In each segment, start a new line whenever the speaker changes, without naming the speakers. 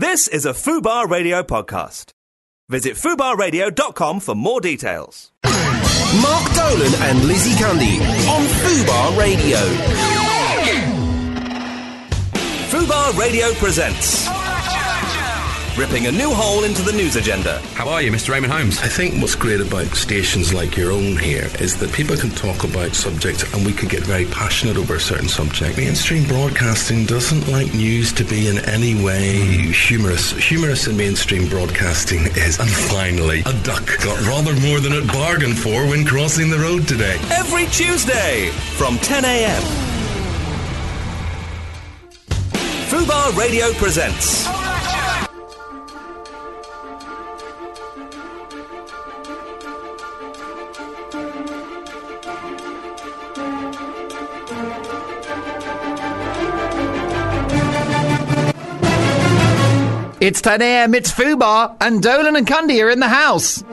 This is a Fubar Radio podcast. Visit fubarradio.com for more details.
Mark Dolan and Lizzie Cundy on Fubar Radio.
Fubar Radio presents ripping a new hole into the news agenda.
How are you, Mr. Raymond Holmes?
I think what's great about stations like your own here is that people can talk about subjects and we can get very passionate over a certain subject. Mainstream broadcasting doesn't like news to be in any way humorous. Humorous in mainstream broadcasting is, and finally, a duck got rather more than it bargained for when crossing the road today.
Every Tuesday from 10 a.m. Fubar Radio presents.
It's 10 a.m. It's Fubar, and Dolan and Cundy are in the house.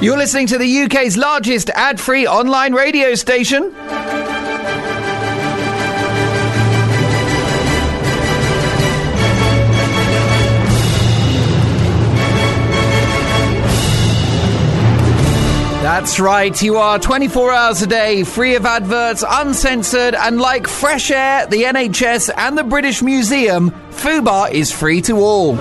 You're listening to the UK's largest ad-free online radio station. That's right, you are 24 hours a day, free of adverts, uncensored, and like fresh air, the NHS, and the British Museum, Fubar is free to all.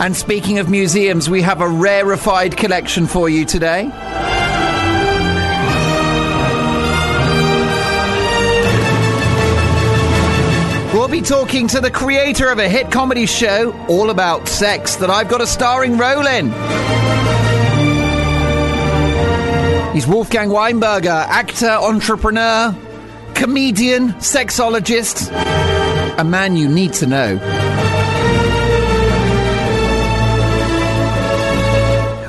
And speaking of museums, we have a rarefied collection for you today. We'll be talking to the creator of a hit comedy show all about sex that I've got a starring role in. He's Wolfgang Weinberger, actor, entrepreneur, comedian, sexologist, a man you need to know.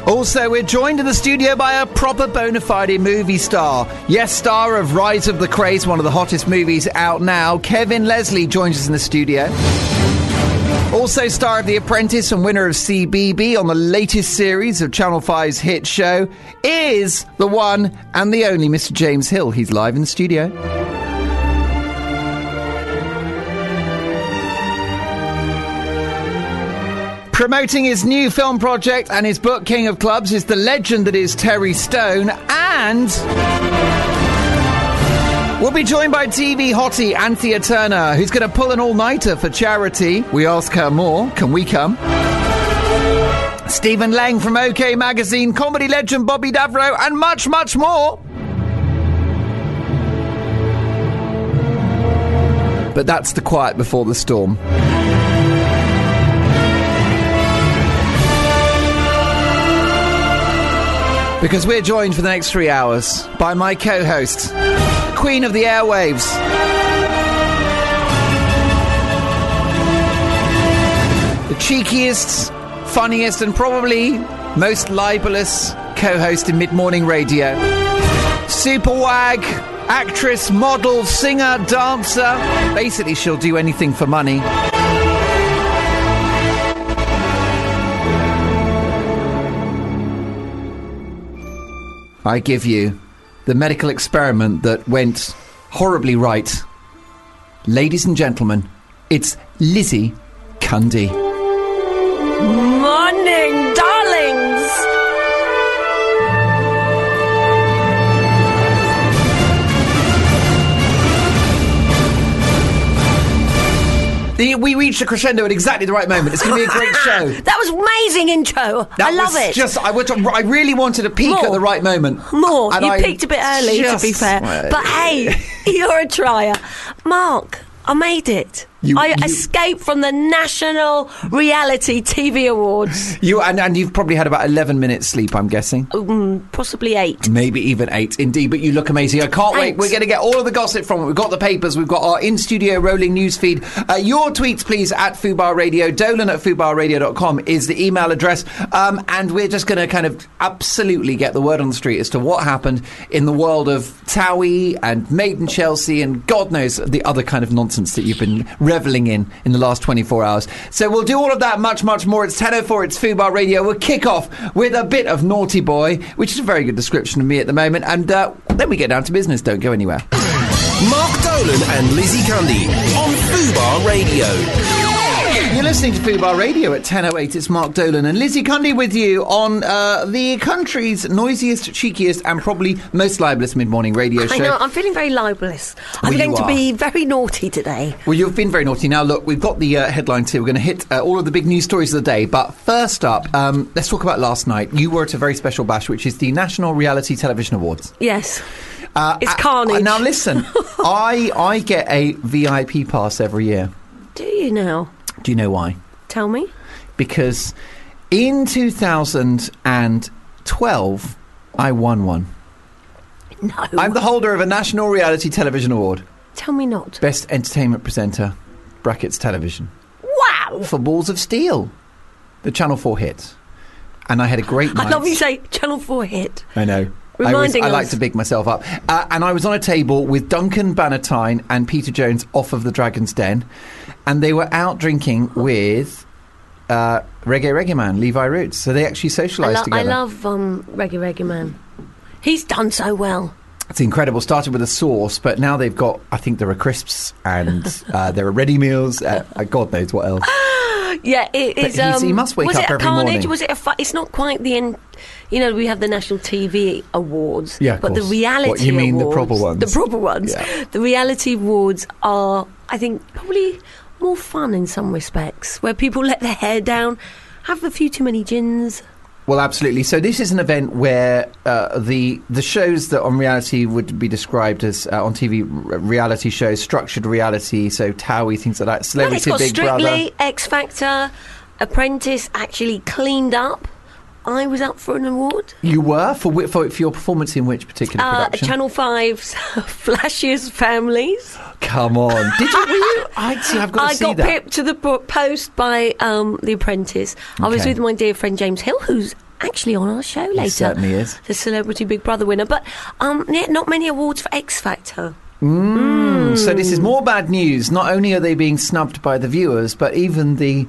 Also, we're joined in the studio by a proper bona fide movie star. Yes, star of Rise of the Krays, one of the hottest movies out now. Kevin Leslie joins us in the studio. Also, star of The Apprentice and winner of CBB on the latest series of Channel 5's hit show is the one and the only Mr. James Hill. He's live in the studio. Promoting his new film project and his book, King of Clubs, is the legend that is Terry Stone. And we'll be joined by TV hottie Anthea Turner, who's going to pull an all nighter for charity. We ask her more. Can we come? Stephen Lang from OK Magazine, comedy legend Bobby Davro, and much, much more. But that's the quiet before the storm. Because we're joined for the next three hours by my co host, Queen of the Airwaves. The cheekiest, funniest, and probably most libelous co host in mid morning radio. Super wag, actress, model, singer, dancer. Basically, she'll do anything for money. I give you the medical experiment that went horribly right. Ladies and gentlemen, it's Lizzie Cundy.
Morning,
we reached a crescendo at exactly the right moment. It's going to be a great show.
That was amazing intro.
That
I love it.
Just, I, I really wanted a peak
More.
at the right moment.
More.
And
you
I
peaked a bit early, to be fair.
well,
But hey, you're a trier. Mark, I made it.
You-
I
you-
escaped from the National Reality TV Awards.
You and, and you've probably had about eleven minutes sleep. I'm guessing.
Mm, possibly eight.
Maybe even eight. Indeed, but you look amazing. I can't wait. We're going to get all of the gossip from it. We've got the papers. We've got our in studio rolling news feed. Uh, your tweets, please, at Fubar Radio. Dolan at fubarradio.com is the email address. Um, and we're just going to kind of absolutely get the word on the street as to what happened in the world of Towie and Made in Chelsea and God knows the other kind of nonsense that you've been reveling in in the last 24 hours. So we'll do all of that, much, much more. It's 10.04, it's Fubar Radio. We'll kick off with a bit of Naughty Boy, which is a very good description of me at the moment. And uh, then we get down to business. Don't go anywhere.
Mark Dolan and Lizzie Cundy on Fubar Radio.
You're listening to Fubar Radio at 10.08. It's Mark Dolan and Lizzie Cundy with you on uh, the country's noisiest, cheekiest, and probably most libelous mid-morning radio show.
I know, I'm feeling very libelous. I'm going to be very naughty today.
Well, you've been very naughty. Now, look, we've got the uh, headlines here. We're going to hit uh, all of the big news stories of the day. But first up, um, let's talk about last night. You were at a very special bash, which is the National Reality Television Awards.
Yes.
Uh,
It's
uh,
carnage.
now, listen, I I get a VIP pass every year.
Do you now?
Do you know why?
Tell me.
Because in 2012, I won one.
No.
I'm the holder of a National Reality Television Award,
Tell me not.
Best Entertainment Presenter, brackets television.
Wow.
for Balls of Steel, the Channel 4 hit. And I had a great night.
I love you say Channel 4 hit.
I know. I, always- I like to big myself up. Uh, and I was on a table with Duncan Bannatyne and Peter Jones off of the Dragon's Den. And they were out drinking with uh, Reggae Reggae Man, Levi Roots. So they actually socialised
lo- I love um, Reggae Reggae Man. He's done so well.
It's incredible. Started with a sauce, but now they've got, I think there are crisps and uh, there are ready meals. Uh, God knows what else.
Yeah, it is. Um,
he must wake
was
up
it a
every
carnage?
morning.
Was it a? It's not quite the end. You know, we have the National TV Awards.
Yeah,
but the
course.
reality.
What, you mean the
awards,
proper ones?
The proper ones.
Yeah.
The reality awards are, I think, probably more fun in some respects, where people let their hair down, have a few too many gins.
Well, absolutely. So this is an event where uh, the the shows that on reality would be described as uh, on TV r- reality shows, structured reality, so Towie things like that,
No, it's
Celebrity
got
Big
Strictly,
Brother.
X Factor, Apprentice actually cleaned up. I was up for an award.
You were for, for for your performance in which particular
Uh,
production?
Channel 5's Flashiest Families.
Come on, did you? Were you? I see. I've got to
I
see
got
that.
pipped to the post by um, The Apprentice. I was with my dear friend James Hill, who's actually on our show later.
certainly is.
The Celebrity Big Brother winner. But um, not many awards for X Factor.
So this is more bad news. Not only are they being snubbed by the viewers, but even the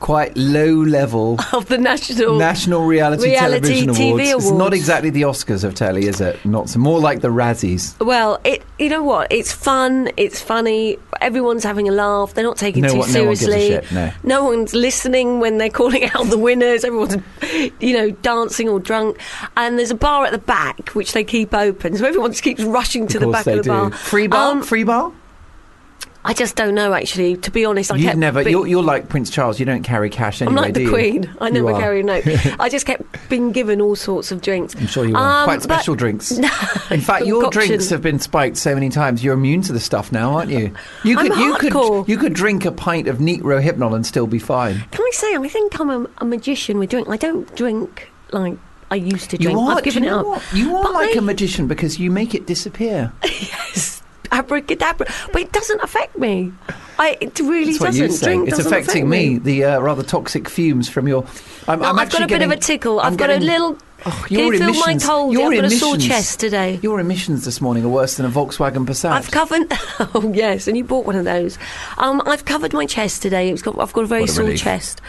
quite low level
Of the National.
National Reality,
Reality
Television
TV
Awards. It's not exactly the Oscars of telly, is it? Not so, more like the Razzies.
well, it you know what? It's fun. It's funny. Everyone's having a laugh. They're not taking
No
it too
one- no one
seriously.
shit, no.
one's listening when they're calling out the winners. Everyone's, you know, dancing or drunk. And there's a bar at the back which they keep open, so everyone just keeps rushing to
of
the back of the
do.
bar.
Free bar?
Um,
Free bar?
I just don't know. Actually, to be honest, I
You've
kept
never.
being-
You're, you're like Prince Charles. You don't carry cash anyway.
I'm like
do
the
you?
Queen. I never carry a note. I just kept being given all sorts of drinks.
I'm sure you are.
Um,
Quite special drinks. In fact, your drinks have been spiked so many times. You're immune to the stuff now, aren't you? You
I'm
could. you
hardcore.
could. You could drink a pint of neat rohypnol and still be fine.
Can I say, I think I'm a, a magician with drink. I don't drink like I used to drink.
You are.
I've given
you
it up.
what? You are
But
like
I-
a magician because you make it disappear.
yes, abracadabra. But it doesn't affect me. I it really
That's
doesn't. Drink
It's
doesn't
affecting
affect
me. The uh, rather toxic fumes from your. I'm,
No,
I'm
I've got a bit of a tickle.
I'm
I've got
getting-
a little.
Oh,
Can
your
you feel my
emissions-
cold?
your
I've got a sore chest today.
Your emissions this morning are worse than a Volkswagen Passat.
I've covered. Oh yes, and you bought one of those. Um, I've covered my chest today. It's got. I've got a very
a
sore
relief.
chest.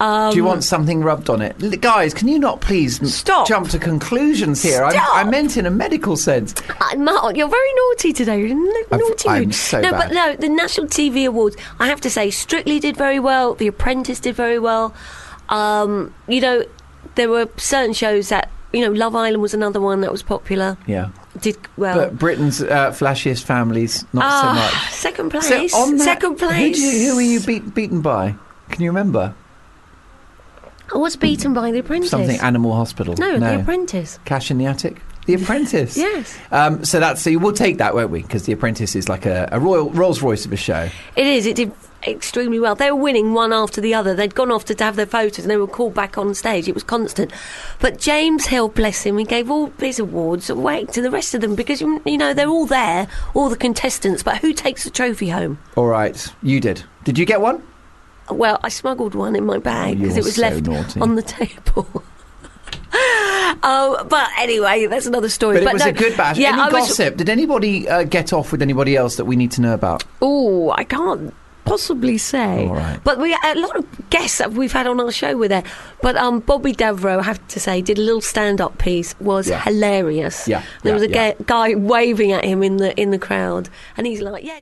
Um,
Do you want something rubbed on it? L- guys, can you not please
Stop.
jump to conclusions here? I,
Stop.
I meant in a medical sense.
Uh, Mark, you're very naughty today. You're in a
I've-
naughty
I'm
mood.
so
no,
bad.
but no, the National TV Awards. I have to say, Strictly did very well. The Apprentice did very well. Um, you know, there were certain shows that you know, Love Island was another one that was popular.
Yeah.
Did well.
But Britain's uh, flashiest families, not so
Ah,
much.
Second place.
So that-
second
Who,
place.
do you, who were you beat, beaten by? Can you remember?
I was beaten by The Apprentice.
Something Animal Hospital.
no, The Apprentice.
Cash in the Attic? The Apprentice.
Yes.
Um, so that's so we'll take that, won't we? Because The Apprentice is like a, a royal Rolls Royce of a show.
It is. It did extremely well. They were winning one after the other. They'd gone off to have their photos and they were called back on stage. It was constant. But James Hill, bless him, he gave all these awards away to the rest of them because, you know, they're all there, all the contestants, but who takes the trophy home?
All right, you did. Did you get one?
Well, I smuggled one in my bag
Oh,
because
you're
it was
so
left
naughty.
on the table. Oh, but anyway, that's another story.
But, it was
no,
a good bash.
Yeah,
Any
I was.
gossip? Did anybody uh, get off with anybody else that we need to know about?
Oh, I can't possibly say.
Right.
But we a lot of guests that we've had on our show were there. But um, Bobby Davro, I have to say, did a little stand-up piece. Was
Yeah.
hilarious.
Yeah,
There
yeah,
was a
yeah.
guy waving at him in the in the crowd, and he's like, "Yeah."